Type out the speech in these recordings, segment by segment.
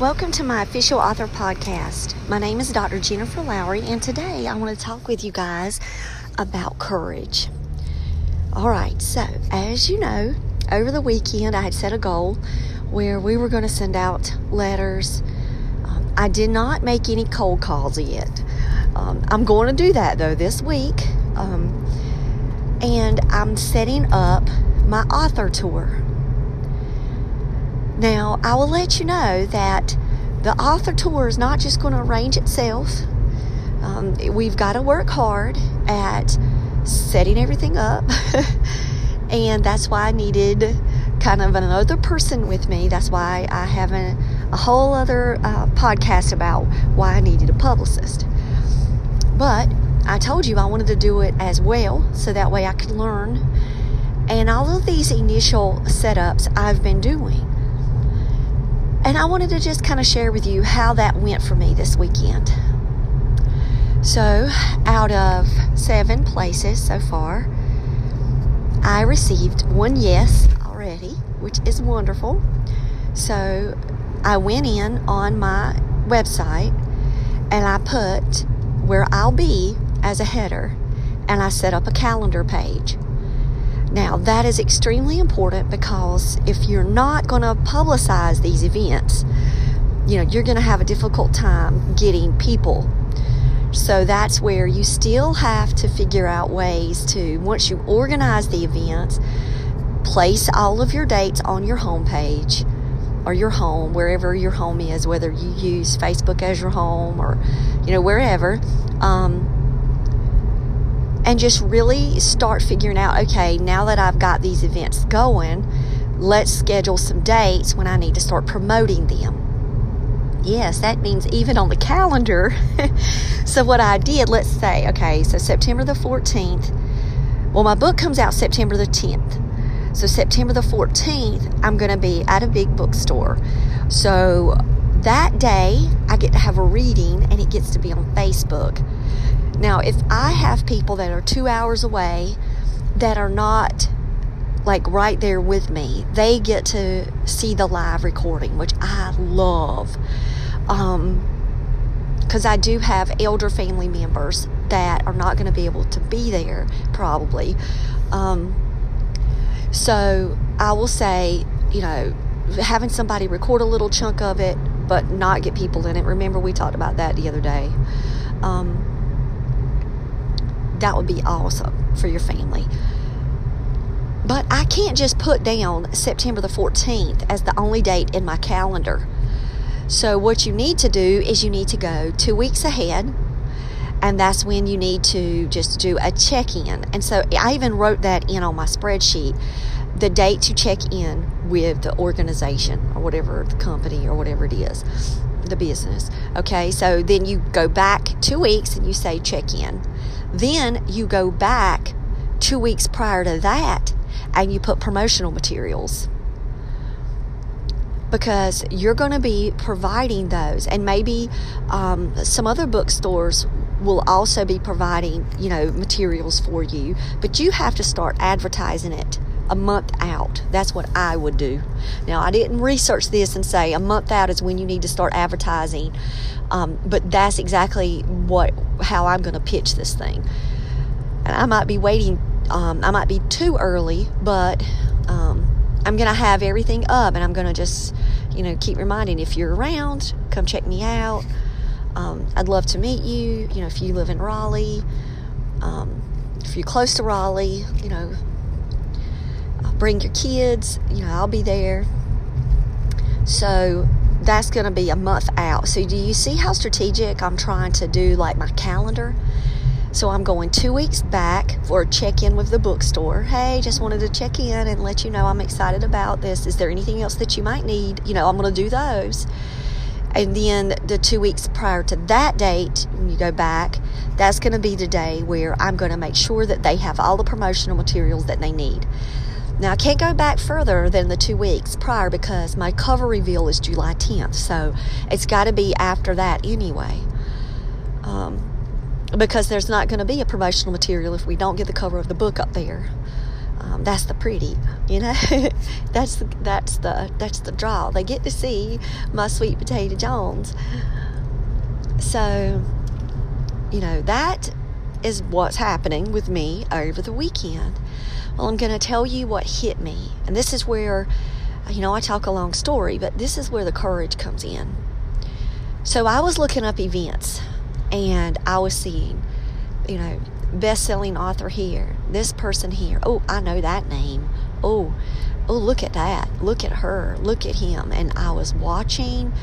Welcome to my official author podcast. My name is Dr. Jennifer Lowry, and today I want to talk with you guys about courage. All right, so as you know, over the weekend I had set a goal where we were going to send out letters. Um, I did not make any cold calls yet. Um, I'm going to do that though this week, um, and I'm setting up my author tour. Now, I will let you know that the author tour is not just going to arrange itself. Um, we've got to work hard at setting everything up. and that's why I needed kind of another person with me. That's why I have a, a whole other uh, podcast about why I needed a publicist. But I told you I wanted to do it as well so that way I could learn. And all of these initial setups I've been doing. And I wanted to just kind of share with you how that went for me this weekend. So, out of seven places so far, I received one yes already, which is wonderful. So, I went in on my website and I put where I'll be as a header and I set up a calendar page. Now, that is extremely important because if you're not going to publicize these events, you know, you're going to have a difficult time getting people. So that's where you still have to figure out ways to, once you organize the events, place all of your dates on your homepage or your home, wherever your home is, whether you use Facebook as your home or, you know, wherever. Um, and just really start figuring out okay, now that I've got these events going, let's schedule some dates when I need to start promoting them. Yes, that means even on the calendar. so, what I did, let's say, okay, so September the 14th, well, my book comes out September the 10th. So, September the 14th, I'm going to be at a big bookstore. So, that day, I get to have a reading and it gets to be on Facebook. Now, if I have people that are two hours away that are not like right there with me, they get to see the live recording, which I love. Um, because I do have elder family members that are not going to be able to be there probably. Um, so I will say, you know, having somebody record a little chunk of it, but not get people in it. Remember, we talked about that the other day. Um, that would be awesome for your family. But I can't just put down September the 14th as the only date in my calendar. So, what you need to do is you need to go two weeks ahead, and that's when you need to just do a check in. And so, I even wrote that in on my spreadsheet the date to check in with the organization or whatever the company or whatever it is, the business. Okay, so then you go back two weeks and you say check in. Then you go back two weeks prior to that and you put promotional materials. Because you're going to be providing those and maybe um, some other bookstores will also be providing you know materials for you but you have to start advertising it a month out that's what i would do now i didn't research this and say a month out is when you need to start advertising um, but that's exactly what how I'm going to pitch this thing. And I might be waiting. Um, I might be too early, but um, I'm going to have everything up, and I'm going to just you know keep reminding if you're around, come check me out. Um, I'd love to meet you. You know, if you live in Raleigh, um, if you're close to Raleigh, you know, bring your kids. You know, I'll be there. So that's going to be a month out. So, do you see how strategic I'm trying to do like my calendar? So I'm going two weeks back for a check in with the bookstore. Hey, just wanted to check in and let you know I'm excited about this. Is there anything else that you might need? You know, I'm going to do those. And then the two weeks prior to that date, when you go back, that's going to be the day where I'm going to make sure that they have all the promotional materials that they need. Now, I can't go back further than the two weeks prior because my cover reveal is July 10th. So it's got to be after that anyway. Um, because there's not going to be a promotional material if we don't get the cover of the book up there. Um, that's the pretty, you know. that's the that's the that's the draw. They get to see my sweet potato Jones. So, you know that is what's happening with me over the weekend. Well, I'm going to tell you what hit me, and this is where, you know, I talk a long story, but this is where the courage comes in. So I was looking up events and I was seeing, you know, best-selling author here, this person here. Oh, I know that name. Oh, oh, look at that. Look at her. Look at him. And I was watching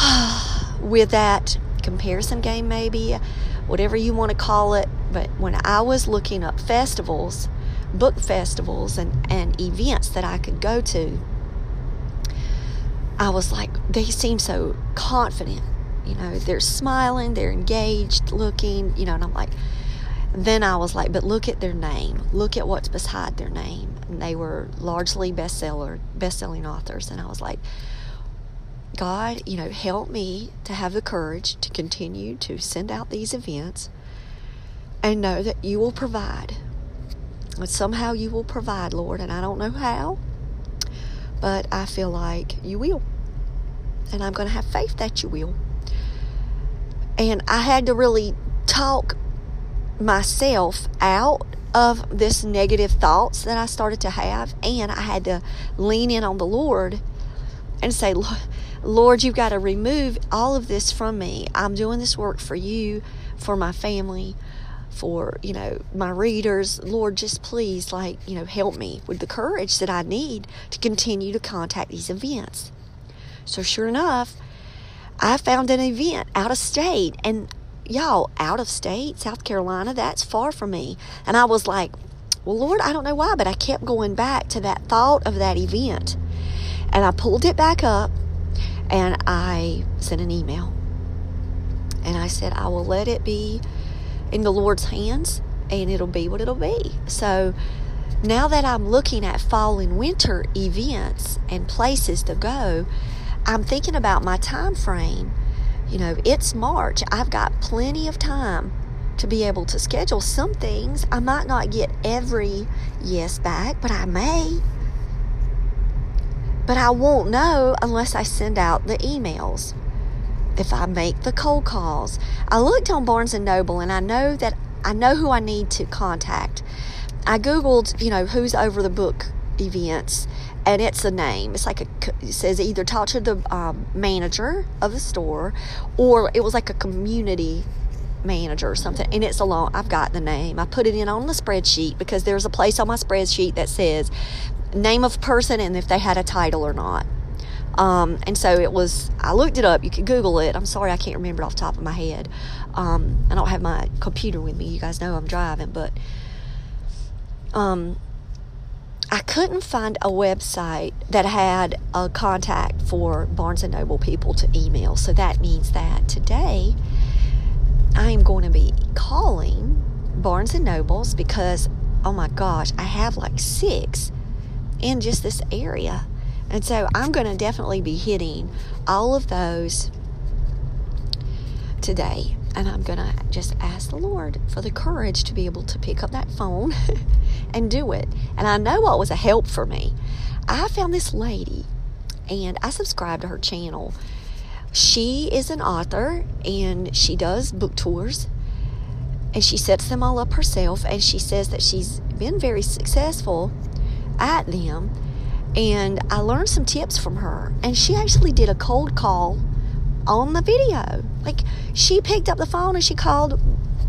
with that comparison game, maybe, whatever you want to call it. But when I was looking up festivals, book festivals, and, and events that I could go to, I was like, they seem so confident you know, they're smiling, they're engaged looking, you know, and I'm like, then I was like, but look at their name. Look at what's beside their name. And they were largely bestseller, best-selling authors. And I was like, God, you know, help me to have the courage to continue to send out these events and know that you will provide. And somehow you will provide, Lord, and I don't know how, but I feel like you will. And I'm going to have faith that you will. And I had to really talk myself out of this negative thoughts that I started to have. And I had to lean in on the Lord and say, Lord, you've got to remove all of this from me. I'm doing this work for you, for my family, for, you know, my readers. Lord, just please, like, you know, help me with the courage that I need to continue to contact these events. So, sure enough, I found an event out of state and y'all out of state, South Carolina, that's far from me. And I was like, well, Lord, I don't know why, but I kept going back to that thought of that event. And I pulled it back up and I sent an email. And I said, I will let it be in the Lord's hands and it'll be what it'll be. So now that I'm looking at fall and winter events and places to go, I'm thinking about my time frame. You know, it's March. I've got plenty of time to be able to schedule some things. I might not get every yes back, but I may. But I won't know unless I send out the emails. If I make the cold calls. I looked on Barnes and Noble and I know that I know who I need to contact. I googled, you know, who's over the book events and it's a name. It's like a it says either talk to the um, manager of the store, or it was like a community manager or something. And it's a long. I've got the name. I put it in on the spreadsheet because there's a place on my spreadsheet that says name of person and if they had a title or not. Um, and so it was. I looked it up. You can Google it. I'm sorry I can't remember it off the top of my head. Um, I don't have my computer with me. You guys know I'm driving, but um, I couldn't find a website that had a contact for Barnes and Noble people to email. So that means that today I am going to be calling Barnes and Nobles because oh my gosh, I have like six in just this area. And so I'm going to definitely be hitting all of those today. And I'm going to just ask the Lord for the courage to be able to pick up that phone and do it. And I know what was a help for me. I found this lady and I subscribed to her channel. She is an author and she does book tours and she sets them all up herself and she says that she's been very successful at them and I learned some tips from her. And she actually did a cold call on the video. Like she picked up the phone and she called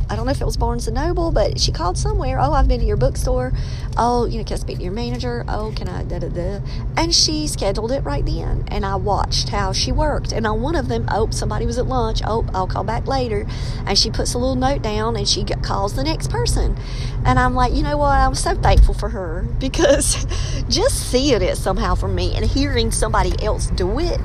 I don't know if it was Barnes and Noble, but she called somewhere. Oh, I've been to your bookstore. Oh, you know, can I speak to your manager? Oh, can I da da da? And she scheduled it right then. And I watched how she worked. And on one of them, oh, somebody was at lunch. Oh, I'll call back later. And she puts a little note down and she calls the next person. And I'm like, you know what? I'm so thankful for her because just seeing it somehow for me and hearing somebody else do it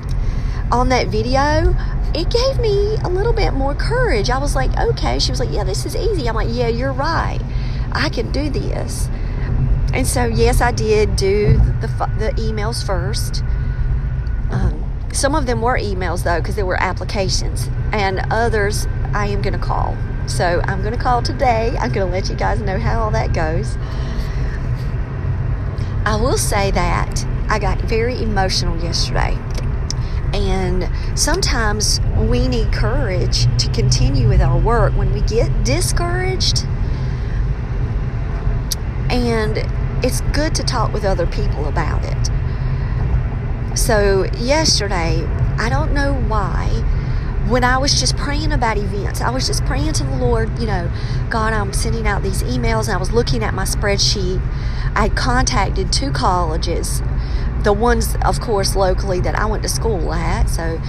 on that video, it gave me a little bit more courage. I was like, okay. She was like, yeah, this is easy. I'm like, yeah, you're right. I can do this. And so, yes, I did do the, the emails first. Um, some of them were emails, though, because there were applications. And others I am going to call. So, I'm going to call today. I'm going to let you guys know how all that goes. I will say that I got very emotional yesterday. And sometimes we need courage to continue with our work when we get discouraged. And it's good to talk with other people about it. So, yesterday, I don't know why, when I was just praying about events, I was just praying to the Lord, you know, God, I'm sending out these emails, and I was looking at my spreadsheet. I contacted two colleges the ones, of course, locally that I went to school at. So,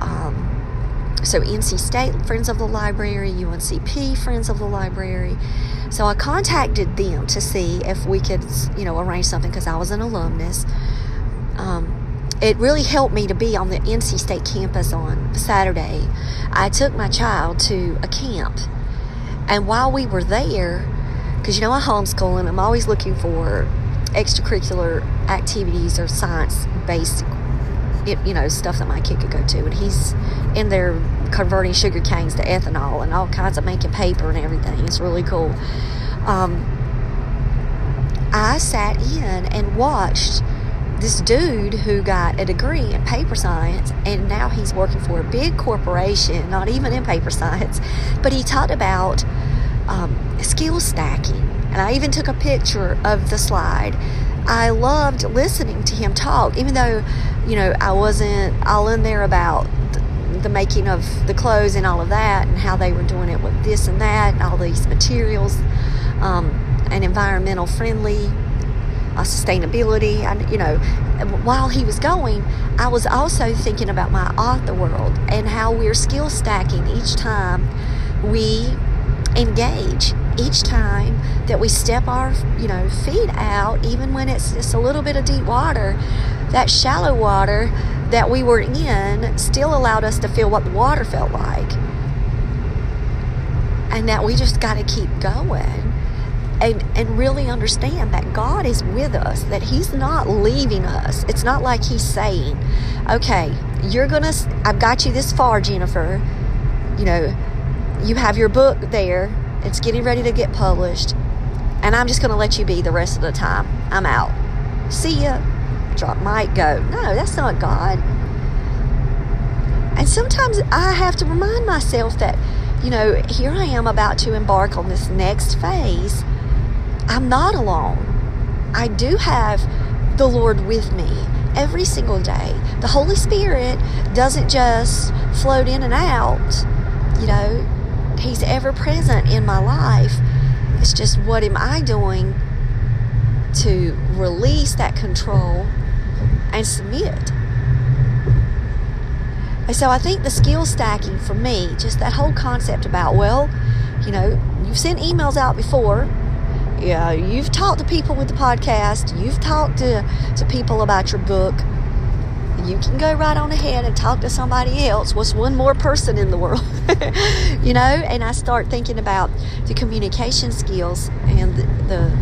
um, so NC State Friends of the Library, UNCP Friends of the Library. So I contacted them to see if we could, you know, arrange something because I was an alumnus. Um, it really helped me to be on the NC State campus on Saturday. I took my child to a camp, and while we were there, because you know I homeschool and I'm always looking for extracurricular activities or science based you know stuff that my kid could go to. And he's in there converting sugar canes to ethanol and all kinds of making paper and everything. It's really cool. Um, i sat in and watched this dude who got a degree in paper science and now he's working for a big corporation not even in paper science but he talked about um, skill stacking and I even took a picture of the slide. I loved listening to him talk, even though, you know, I wasn't all in there about the making of the clothes and all of that and how they were doing it with this and that and all these materials um, and environmental friendly uh, sustainability and you know while he was going i was also thinking about my author world and how we're skill stacking each time we engage each time that we step our you know feet out even when it's just a little bit of deep water that shallow water that we were in still allowed us to feel what the water felt like. And that we just got to keep going and and really understand that God is with us that he's not leaving us. It's not like he's saying okay you're going to I've got you this far Jennifer. You know you have your book there it's getting ready to get published. And I'm just going to let you be the rest of the time. I'm out. See ya. Drop mic, go. No, that's not God. And sometimes I have to remind myself that, you know, here I am about to embark on this next phase. I'm not alone. I do have the Lord with me every single day. The Holy Spirit doesn't just float in and out, you know, He's ever present in my life. It's just what am I doing to release that control and submit? And so I think the skill stacking for me, just that whole concept about, well, you know, you've sent emails out before. Yeah, you've talked to people with the podcast. You've talked to, to people about your book you can go right on ahead and talk to somebody else. What's one more person in the world? you know, and I start thinking about the communication skills and the, the,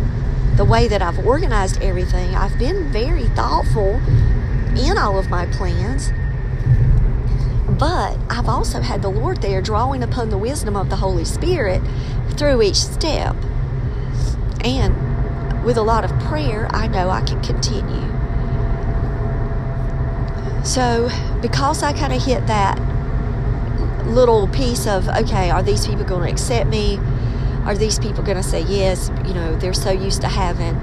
the way that I've organized everything. I've been very thoughtful in all of my plans. But I've also had the Lord there drawing upon the wisdom of the Holy Spirit through each step. And with a lot of prayer, I know I can continue. So, because I kind of hit that little piece of, okay, are these people going to accept me? Are these people going to say yes? You know, they're so used to having,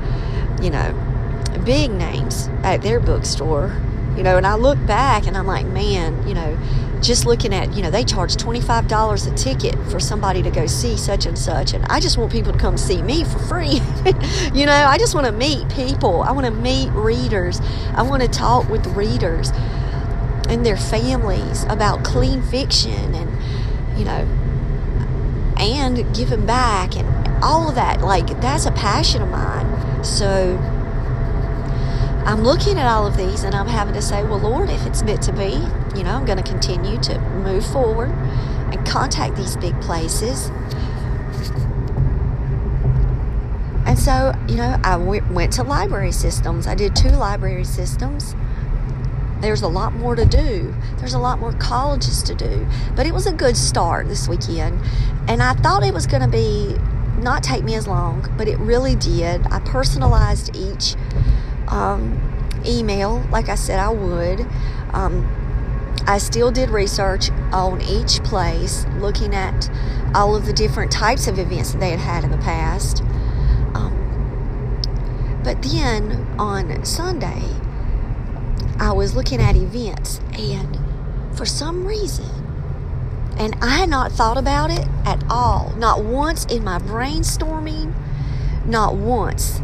you know, big names at their bookstore, You know, and I look back and I'm like, man, you know, just looking at, you know, they charge $25 a ticket for somebody to go see such and such. And I just want people to come see me for free. you know, I just want to meet people. I want to meet readers. I want to talk with readers and their families about clean fiction and, you know, and giving back and all of that. Like, that's a passion of mine. So, I'm looking at all of these and I'm having to say, well, Lord, if it's meant to be, you know, I'm going to continue to move forward and contact these big places. And so, you know, I went to library systems. I did two library systems. There's a lot more to do. There's a lot more colleges to do. But it was a good start this weekend. And I thought it was going to be not take me as long, but it really did. I personalized each um, email, like I said I would. Um, I still did research on each place, looking at all of the different types of events that they had had in the past. Um, but then on Sunday, I was looking at events, and for some reason, and I had not thought about it at all, not once in my brainstorming, not once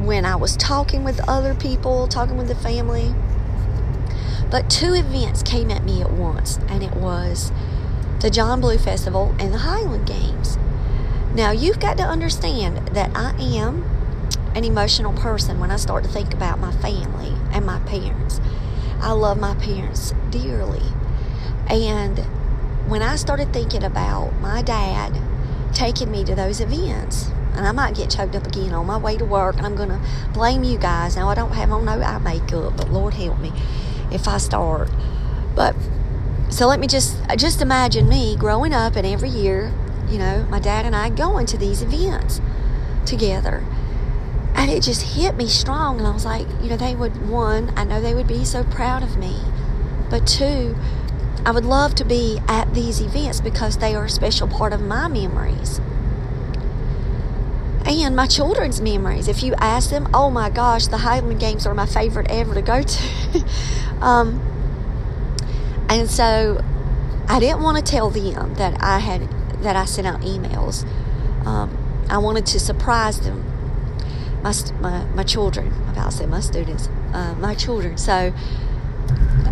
when I was talking with other people, talking with the family. But two events came at me at once, and it was the John Blue Festival and the Highland Games. Now, you've got to understand that I am an emotional person when I start to think about my family and my parents. I love my parents dearly. And when I started thinking about my dad taking me to those events, and I might get choked up again on my way to work, and I'm going to blame you guys. Now, I don't have on no eye makeup, but Lord help me if I start. But so let me just just imagine me growing up, and every year, you know, my dad and I going to these events together. And it just hit me strong, and I was like, you know, they would, one, I know they would be so proud of me, but two, I would love to be at these events because they are a special part of my memories and my children's memories. If you ask them, oh my gosh, the Highland Games are my favorite ever to go to. um, and so I didn't want to tell them that I had that I sent out emails. Um, I wanted to surprise them, my my, my children. I about to say my students, uh, my children. So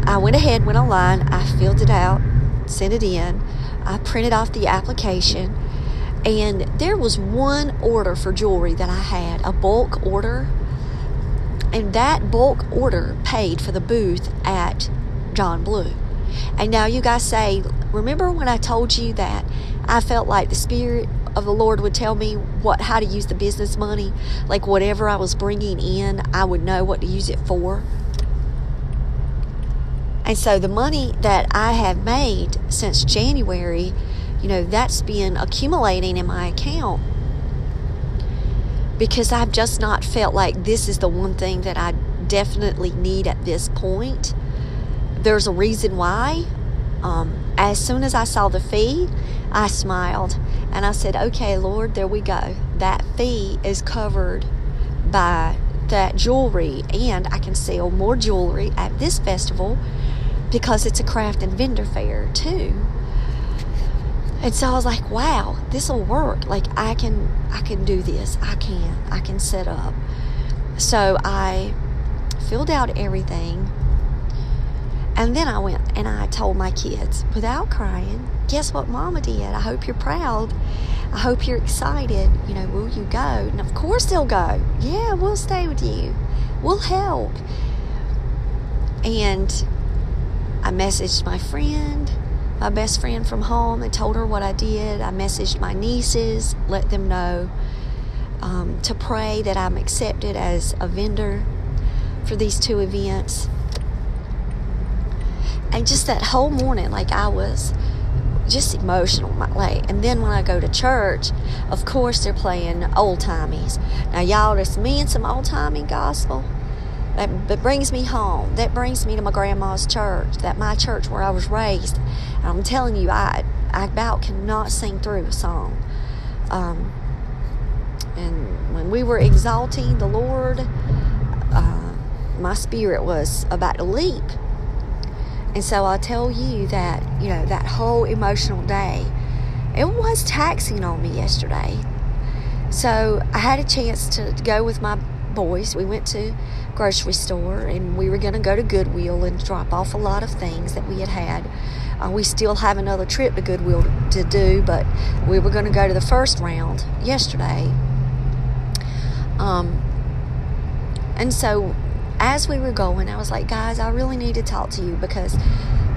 I went ahead, went online, I filled it out, sent it in, I printed off the application and there was one order for jewelry that I had, a bulk order. And that bulk order paid for the booth at John Blue. And now you guys say, remember when I told you that I felt like the Spirit of the Lord would tell me what how to use the business money? Like whatever I was bringing in, I would know what to use it for. And so the money that I have made since January you know, that's been accumulating in my account because I've just not felt like this is the one thing that I definitely need at this point. There's a reason why. Um, as soon as I saw the fee, I smiled and I said, Okay, Lord, there we go. That fee is covered by that jewelry, and I can sell more jewelry at this festival because it's a craft and vendor fair, too. And so I was like, wow, this will work. Like I can I can do this. I can. I can set up. So I filled out everything. And then I went and I told my kids without crying, guess what mama did? I hope you're proud. I hope you're excited. You know, will you go? And of course they'll go. Yeah, we'll stay with you. We'll help. And I messaged my friend my best friend from home and told her what I did. I messaged my nieces, let them know um, to pray that I'm accepted as a vendor for these two events. And just that whole morning, like I was just emotional, like. And then when I go to church, of course they're playing old timies. Now y'all, just me and some old timey gospel. That, that brings me home. That brings me to my grandma's church, that my church where I was raised. And I'm telling you, I, I about cannot sing through a song. Um, and when we were exalting the Lord, uh, my spirit was about to leap. And so I'll tell you that, you know, that whole emotional day, it was taxing on me yesterday. So I had a chance to go with my boys. We went to grocery store and we were going to go to Goodwill and drop off a lot of things that we had had. Uh, we still have another trip to Goodwill to, do, but we were going to go to the first round yesterday. Um, and so as we were going, I was like, guys, I really need to talk to you because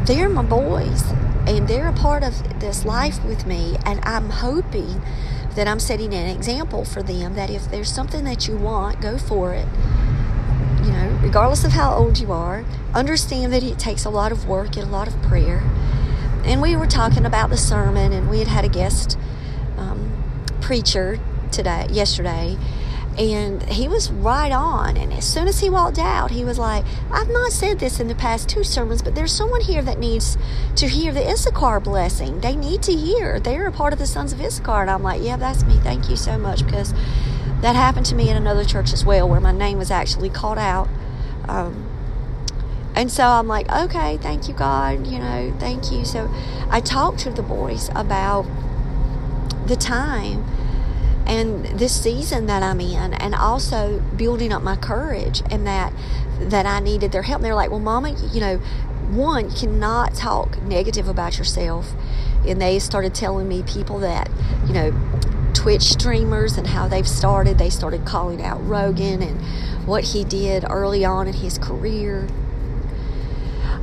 they're my boys and they're a part of this life with me. And I'm hoping that I'm setting an example for them that if there's something that you want, go for it. You know, regardless of how old you are, understand that it takes a lot of work and a lot of prayer. And we were talking about the sermon, and we had had a guest um, preacher today, yesterday, and he was right on. And as soon as he walked out, he was like, I've not said this in the past two sermons, but there's someone here that needs to hear the Issachar blessing. They need to hear. They're a part of the sons of Issachar. And I'm like, yeah, that's me. Thank you so much because that happened to me in another church as well where my name was actually called out. Um, and so I'm like, okay, thank you, God, you know, thank you. So I talked to the boys about the time and this season that I'm in, and also building up my courage, and that that I needed their help. And they're like, "Well, Mama, you know, one, you cannot talk negative about yourself." And they started telling me people that, you know, Twitch streamers and how they've started. They started calling out Rogan and what he did early on in his career.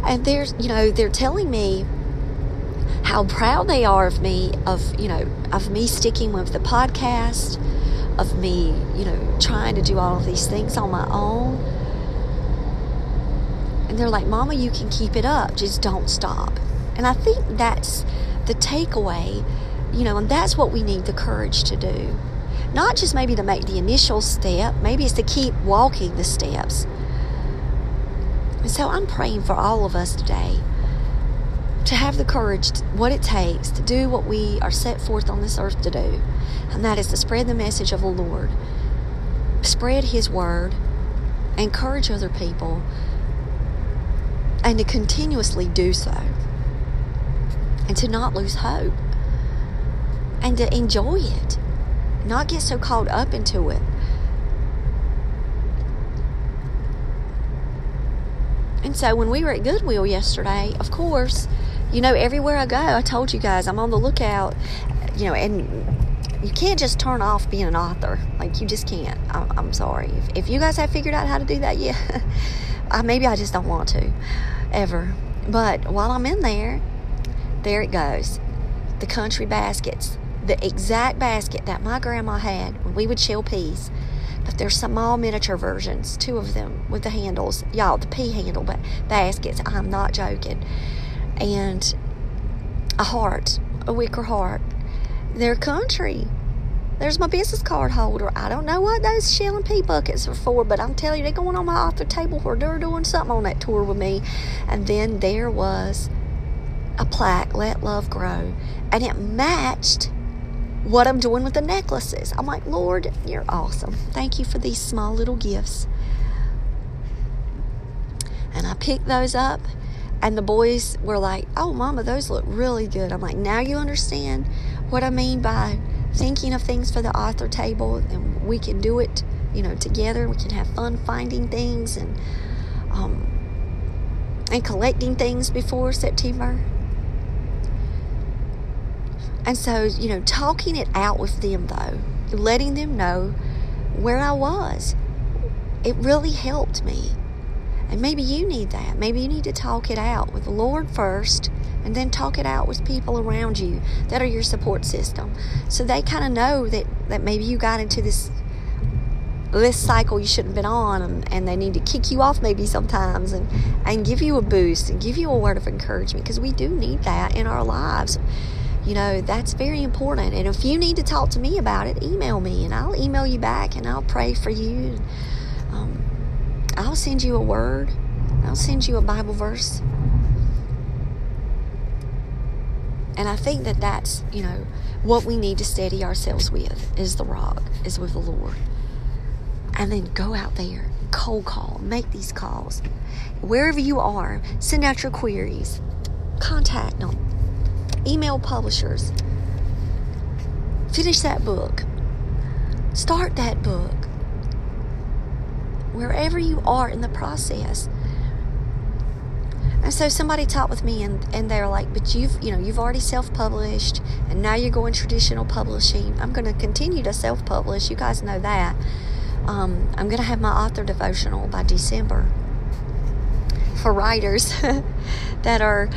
And they're, you know, they're telling me how proud they are of me, of, you know, of me sticking with the podcast, of me, you know, trying to do all of these things on my own. And they're like, Mama, you can keep it up, just don't stop. And I think that's the takeaway, you know, and that's what we need the courage to do. Not just maybe to make the initial step, maybe it's to keep walking the steps. And so I'm praying for all of us today to have the courage, to, what it takes to do what we are set forth on this earth to do, and that is to spread the message of the Lord, spread His word, encourage other people, and to continuously do so, and to not lose hope, and to enjoy it, not get so caught up into it. And so when we were at Goodwill yesterday, of course, you know, everywhere I go, I told you guys I'm on the lookout, you know, and you can't just turn off being an author. Like, you just can't. I'm, I'm sorry. If, if, you guys have figured out how to do that, yeah, I, maybe I just don't want to ever. But while I'm in there, there it goes. The country baskets, the exact basket that my grandma had when we would shell peas. But there's small miniature versions, two of them with the handles. Y'all, the pea handle—but baskets. I'm not joking and a heart, a wicker heart. Their country. There's my business card holder. I don't know what those shelling pea buckets are for, but I'm telling you, they're going on my author table where they're doing something on that tour with me. And then there was a plaque, Let Love Grow, and it matched what I'm doing with the necklaces. I'm like, Lord, you're awesome. Thank you for these small little gifts. And I picked those up and the boys were like, Oh, Mama, those look really good. I'm like, Now you understand what I mean by thinking of things for the author table, and we can do it, you know, together. We can have fun finding things and, um, and collecting things before September. And so, you know, talking it out with them, though, letting them know where I was, it really helped me. And maybe you need that. Maybe you need to talk it out with the Lord first and then talk it out with people around you that are your support system. So they kind of know that, that maybe you got into this this cycle you shouldn't have been on and, and, they need to kick you off maybe sometimes and, and give you a boost and give you a word of encouragement because we do need that in our lives. You know, that's very important. And if you need to talk to me about it, email me and I'll email you back and I'll pray for you. I'll send you a word, I'll send you a Bible verse. And I think that that's, you know, what we need to steady ourselves with is the rock, is with the Lord. and then go out there, cold call, make these calls. Wherever you are, send out your queries, contact them, email publishers, finish that book, start that book. Wherever you are in the process, and so somebody talked with me and, and they're like, but you've, you know, you've already self-published and now you're going traditional publishing. I'm going to continue to self-publish. You guys know that. Um, I'm going to have my author devotional by December for writers that are,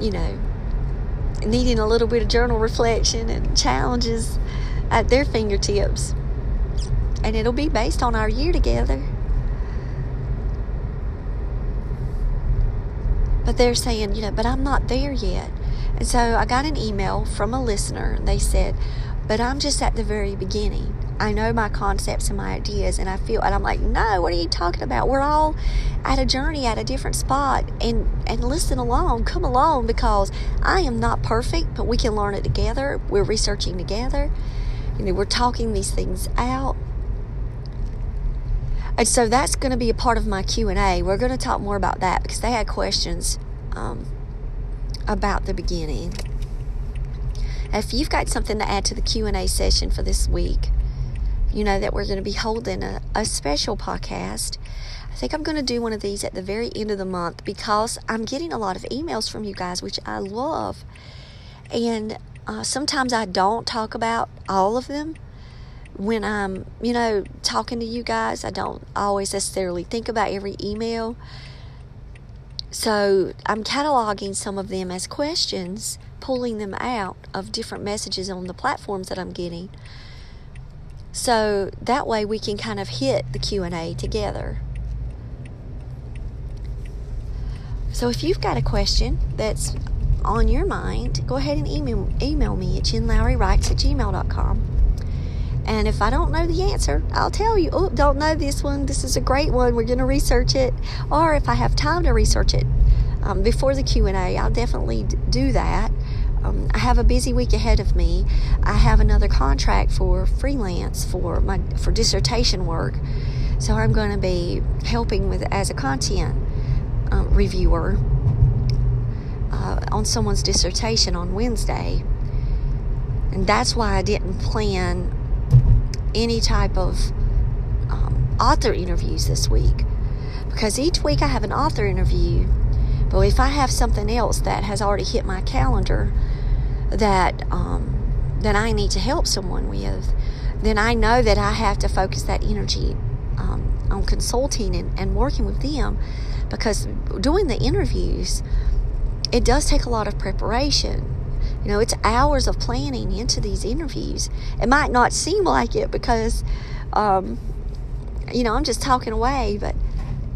you know, needing a little bit of journal reflection and challenges at their fingertips. And it'll be based on our year together. But they're saying, you know, but I'm not there yet. And so I got an email from a listener. And they said, but I'm just at the very beginning. I know my concepts and my ideas, and I feel, and I'm like, no, what are you talking about? We're all at a journey at a different spot, and and listen along, come along, because I am not perfect, but we can learn it together. We're researching together, you know, we're talking these things out, and so that's going to be a part of my q&a we're going to talk more about that because they had questions um, about the beginning. If you've got something to add to the q&a session for this week you know that we're going to be holding a, a special podcast. I think i'm going to do one of these at the very end of the month because i'm getting a lot of emails from you guys which i love. And uh, sometimes i don't talk about all of them when I'm, you know, talking to you guys, I don't always necessarily think about every email. So I'm cataloging some of them as questions, pulling them out of different messages on the platforms that I'm getting. So that way we can kind of hit the Q&A together. So if you've got a question that's on your mind, go ahead and email, email me at jenlowrywrites at gmail.com. And if I don't know the answer, I'll tell you, oh, don't know this one. This is a great one. We're going to research it. Or if I have time to research it um, before the Q&A, I'll definitely do that. Um, I have a busy week ahead of me. I have another contract for freelance for my for dissertation work, so I'm going to be helping with as a content um, reviewer uh, on someone's dissertation on Wednesday, and that's why I didn't plan any type of um, author interviews this week because each week I have an author interview. But if I have something else that has already hit my calendar that um, that I need to help someone with, then I know that I have to focus that energy um, on consulting and, and working with them because doing the interviews it does take a lot of preparation you know, it's hours of planning into these interviews. It might not seem like it because, um, you know, I'm just talking away, but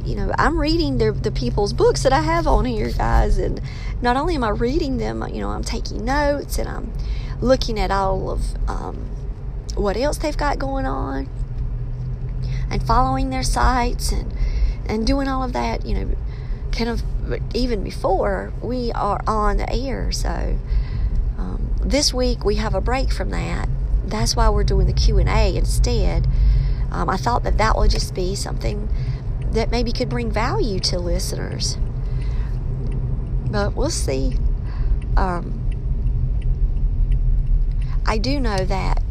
you know, I'm reading the, the people's books that I have on here, guys, and not only am I reading them, you know, I'm taking notes and I'm looking at all of um, what else they've got going on and following their sites and and doing all of that, you know, kind of even before we are on the air. So this week we have a break from that. That's why we're doing the Q and A instead. Um, I thought that that would just be something that maybe could bring value to listeners, but we'll see. Um, I do know that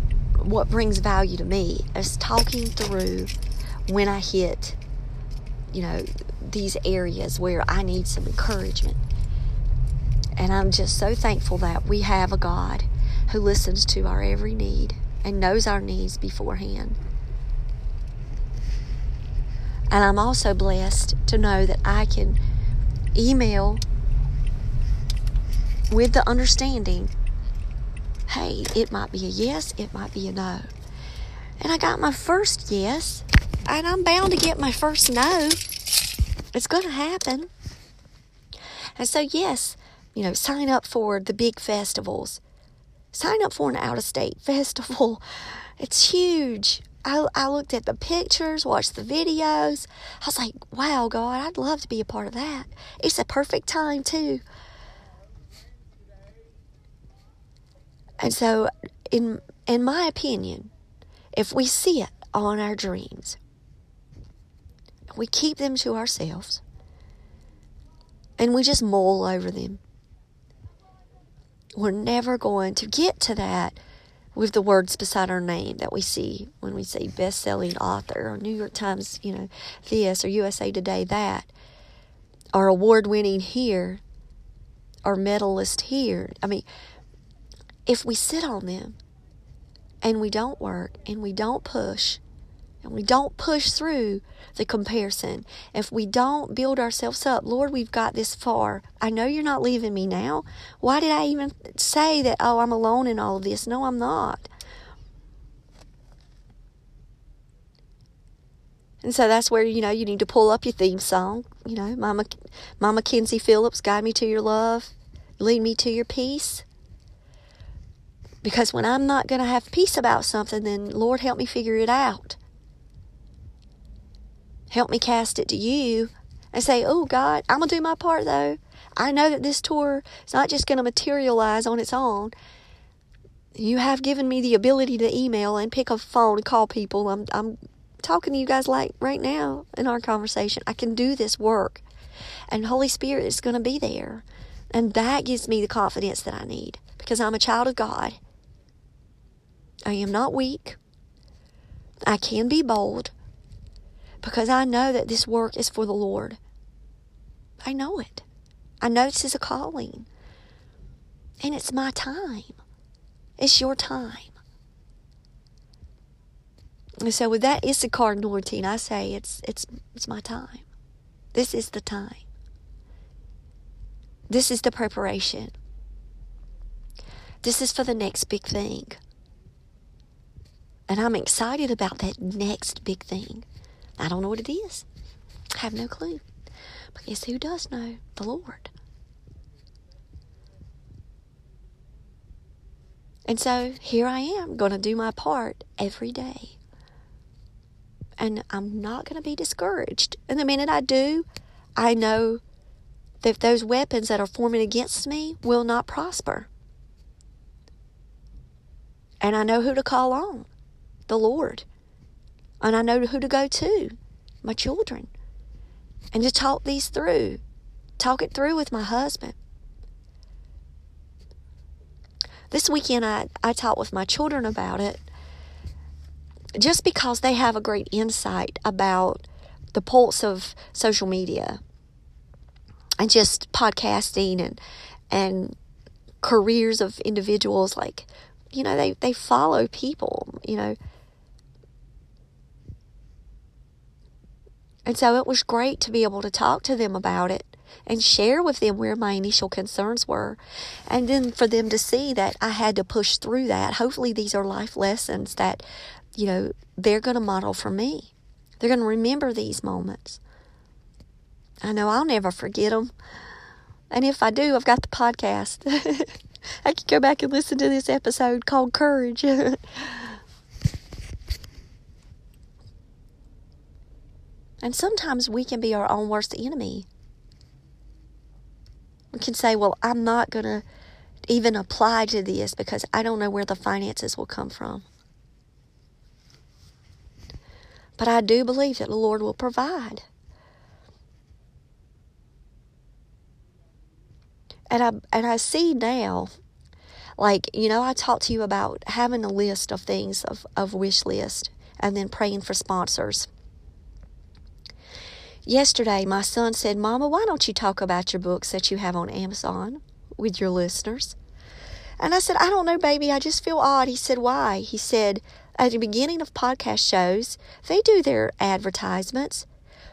what brings value to me is talking through when I hit, you know, these areas where I need some encouragement and I'm just so thankful that we have a God who listens to our every need and knows our needs beforehand. And I'm also blessed to know that I can email with the understanding hey, it might be a yes, it might be a no. And I got my first yes, and I'm bound to get my first no. It's going to happen. And so, yes, you know, sign up for the big festivals. Sign up for an out of state festival. It's huge. I, I looked at the pictures, watched the videos. I was like, wow, God, I'd love to be a part of that. It's a perfect time, too. And so, in, in my opinion, if we sit on our dreams We keep them to ourselves. And we just mull over them. We're never going to get to that with the words beside our name that we see when we say best selling author or New York Times, you know, this or USA Today that, or award winning here, or medalist here. I mean, if we sit on them and we don't work and we don't push and we don't push through the comparison, if we don't build ourselves up, Lord, we've got this far. I know you're not leaving me now. Why did I even say that, oh, I'm alone in all of this? No, I'm not. And so that's where, you know, you need to pull up your theme song. You know, Mama, Mama Kinsey Phillips, guide me to your love, lead me to your peace. Because when I'm not going to have peace about something, then Lord, help me figure it out. Help me cast it to you and say, Oh God, I'm going to do my part though. I know that this tour is not just going to materialize on its own. You have given me the ability to email and pick up a phone and call people. I'm, I'm talking to you guys like right now in our conversation. I can do this work. And Holy Spirit is going to be there. And that gives me the confidence that I need because I'm a child of God I am not weak. I can be bold because I know that this work is for the Lord. I know it. I know this is a calling. And it's my time. It's your time. And so with that Issachar anointing, I say it's it's it's my time. This is the time. This is the preparation. This is for the next big thing. And I'm excited about that next big thing. I don't know what it is. I have no clue. But guess who does know? The Lord. And so here I am, going to do my part every day. And I'm not going to be discouraged. And the minute I do, I know that those weapons that are forming against me will not prosper. And I know who to call on the Lord. And I know who to go to my children. And to talk these through, talk it through with my husband. This weekend, I, I talked with my children about it just because they have a great insight about the pulse of social media and just podcasting and and careers of individuals like you know they they follow people you know And so it was great to be able to talk to them about it and share with them where my initial concerns were. And then for them to see that I had to push through that. Hopefully, these are life lessons that, you know, they're going to model for me. They're going to remember these moments. I know I'll never forget them. And if I do, I've got the podcast. I can go back and listen to this episode called Courage. And sometimes we can be our own worst enemy. We can say, well, I'm not going to even apply to this because I don't know where the finances will come from. But I do believe that the Lord will provide. And I and I see now, like, you know, I talked to you about having a list of things of, of wish list and then praying for sponsors. Yesterday, my son said, Mama, why don't you talk about your books that you have on Amazon with your listeners? And I said, I don't know, baby. I just feel odd. He said, Why? He said, At the beginning of podcast shows, they do their advertisements.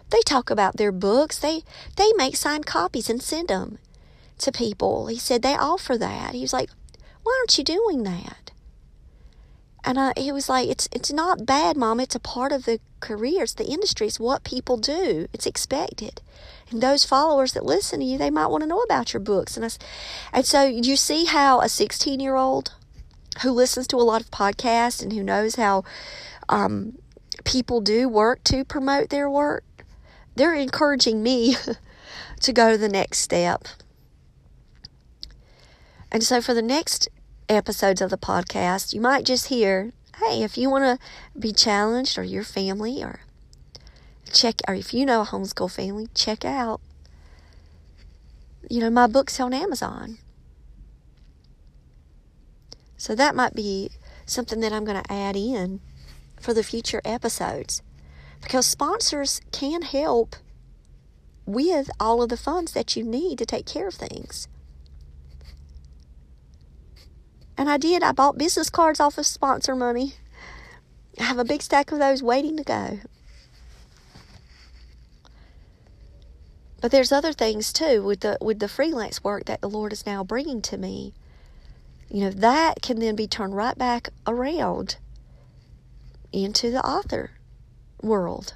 They talk about their books. They, they make signed copies and send them to people. He said, They offer that. He was like, Why aren't you doing that? And I, he was like, it's it's not bad, mom. It's a part of the career. It's the industry. It's what people do. It's expected. And those followers that listen to you, they might want to know about your books. And I, and so you see how a 16 year old who listens to a lot of podcasts and who knows how um, people do work to promote their work, they're encouraging me to go to the next step. And so for the next episodes of the podcast, you might just hear, hey, if you want to be challenged or your family or check, or if you know a homeschool family, check out, you know, my books on Amazon. So that might be something that I'm going to add in for the future episodes because sponsors can help with all of the funds that you need to take care of things. And I did. I bought business cards off of sponsor money. I have a big stack of those waiting to go. But there's other things too with the with the freelance work that the Lord is now bringing to me. You know, that can then be turned right back around into the author world.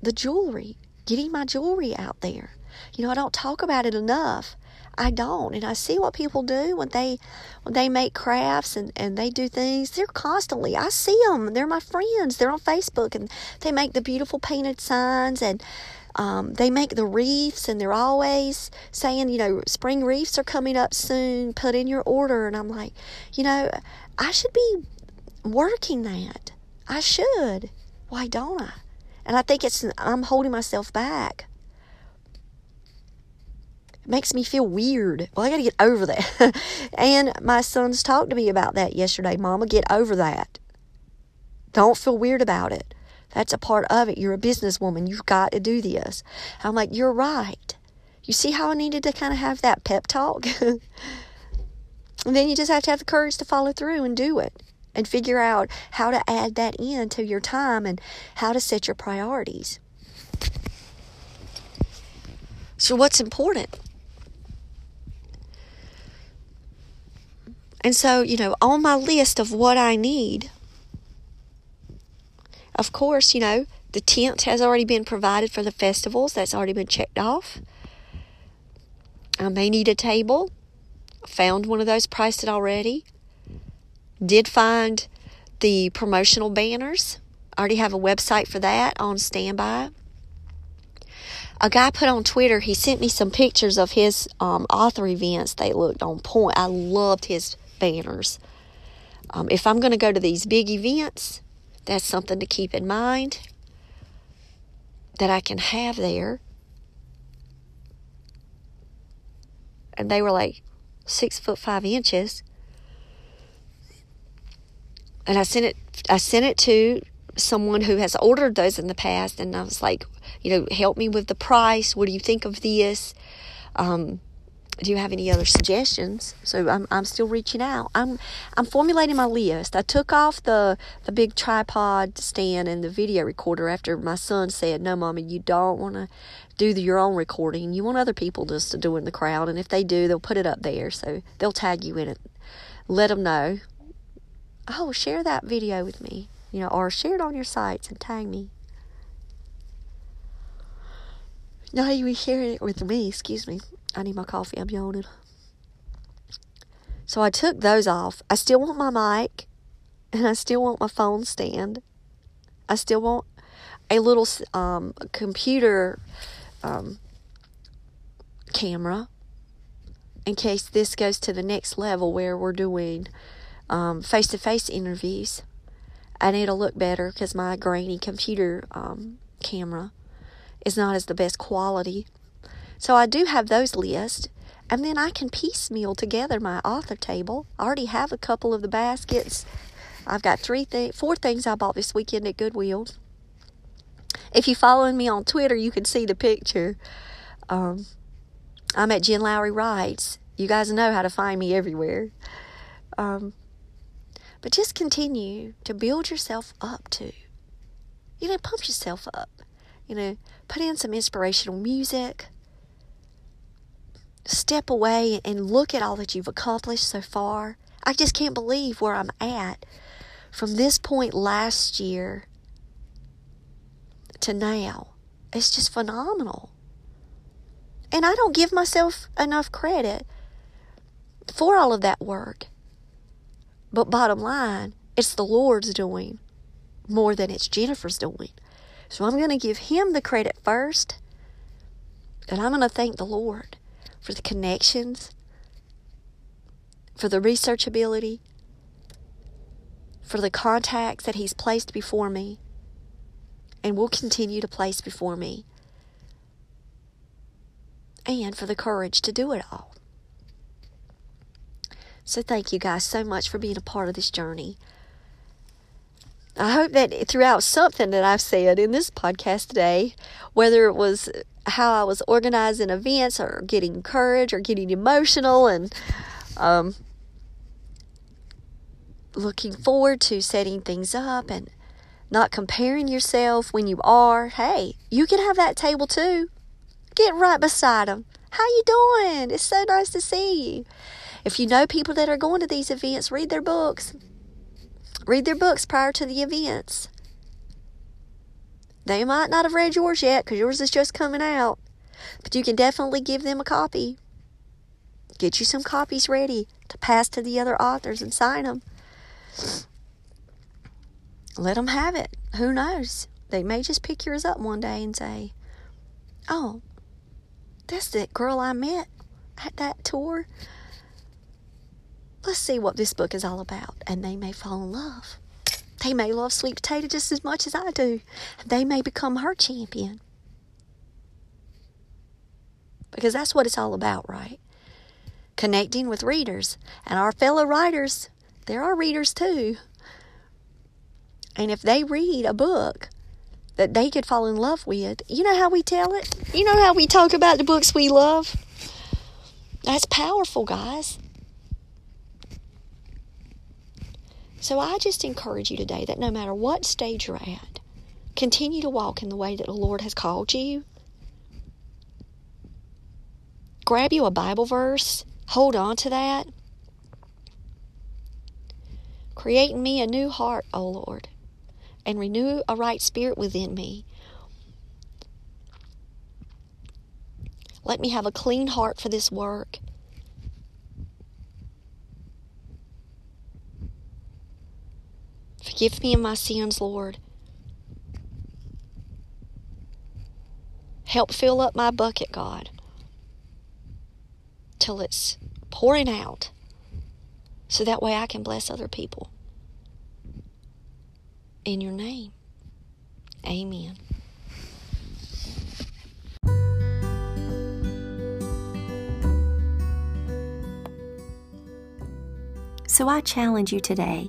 The jewelry, getting my jewelry out there. You know, I don't talk about it enough. I don't. And I see what people do when they when they make crafts and, and they do things. They're constantly, I see them. They're my friends. They're on Facebook and they make the beautiful painted signs and um, they make the wreaths and they're always saying, you know, spring wreaths are coming up soon. Put in your order. And I'm like, you know, I should be working that. I should. Why don't I? And I think it's, I'm holding myself back. It makes me feel weird. Well, I got to get over that. and my sons talked to me about that yesterday. Mama, get over that. Don't feel weird about it. That's a part of it. You're a businesswoman. You've got to do this. I'm like, you're right. You see how I needed to kind of have that pep talk? and then you just have to have the courage to follow through and do it and figure out how to add that in to your time and how to set your priorities. So, what's important? And so, you know, on my list of what I need, of course, you know, the tent has already been provided for the festivals. That's already been checked off. I may need a table. Found one of those priced it already. Did find the promotional banners. I already have a website for that on standby. A guy put on Twitter, he sent me some pictures of his um, author events. They looked on point. I loved his banners. Um, if I'm going to go to these big events, that's something to keep in mind that I can have there. And they were like six foot five inches. And I sent it I sent it to someone who has ordered those in the past and I was like, you know, help me with the price. What do you think of this? Um, do you have any other suggestions? So I'm, I'm still reaching out. I'm I'm formulating my list. I took off the the big tripod stand and the video recorder after my son said, "No, mommy, you don't want to do the, your own recording. You want other people just to do in the crowd, and if they do, they'll put it up there. So they'll tag you in it. Let them know. Oh, share that video with me, you know, or share it on your sites and tag me." Not even sharing it with me, excuse me. I need my coffee. I'm yawning. So I took those off. I still want my mic and I still want my phone stand. I still want a little um, computer um, camera in case this goes to the next level where we're doing face to face interviews. I need to look better because my grainy computer um, camera is not as the best quality. So I do have those lists. And then I can piecemeal together my author table. I already have a couple of the baskets. I've got three th- four things I bought this weekend at Goodwill. If you're following me on Twitter, you can see the picture. Um, I'm at Jen Lowry Writes. You guys know how to find me everywhere. Um, but just continue to build yourself up to. You know, pump yourself up. You know, put in some inspirational music step away and look at all that you've accomplished so far. I just can't believe where I'm at from this point last year to now. It's just phenomenal. And I don't give myself enough credit for all of that work. But bottom line, it's the Lord's doing more than it's Jennifer's doing. So I'm going to give Him the credit first, and I'm going to thank the Lord for the connections, for the research ability, for the contacts that He's placed before me. and will continue to place before me. And for the courage to do it all. So, thank you guys so much for being a part of this journey. I hope that throughout something that I've said in this podcast today, whether it was how I was organizing events or getting courage or getting emotional and um, looking forward to setting things up and not comparing yourself when you are, hey, you can have that table too. Get right beside them. How you doing? It's so nice to see you. If you know people that are going to these events, read their books. Read their books prior to the events. They might not have read yours yet because yours is just coming out, but you can definitely give them a copy. Get you some copies ready to pass to the other authors and sign them. Let them have it. Who knows? They may just pick yours up one day and say, Oh, that's that girl I met at that tour let's see what this book is all about. And they may fall in love. They may love sweet potato just as much as I do. They may become her champion. Because that's what it's all about, right? Connecting with readers. And our fellow writers, there are readers too. And if they read a book that they could fall in love with, you know how we tell it? You know how we talk about the books we love? That's powerful, guys. So I just encourage you today that no matter what stage you're at, continue to walk in the way that the Lord has called you. Grab you a Bible verse, hold on to that. Create in me a new heart, O Lord, and renew a right spirit within me. Let me have a clean heart for this work Forgive me of my sins, Lord. Help fill up my bucket, God, till it's pouring out, so that way I can bless other people. In your name, amen. So I challenge you today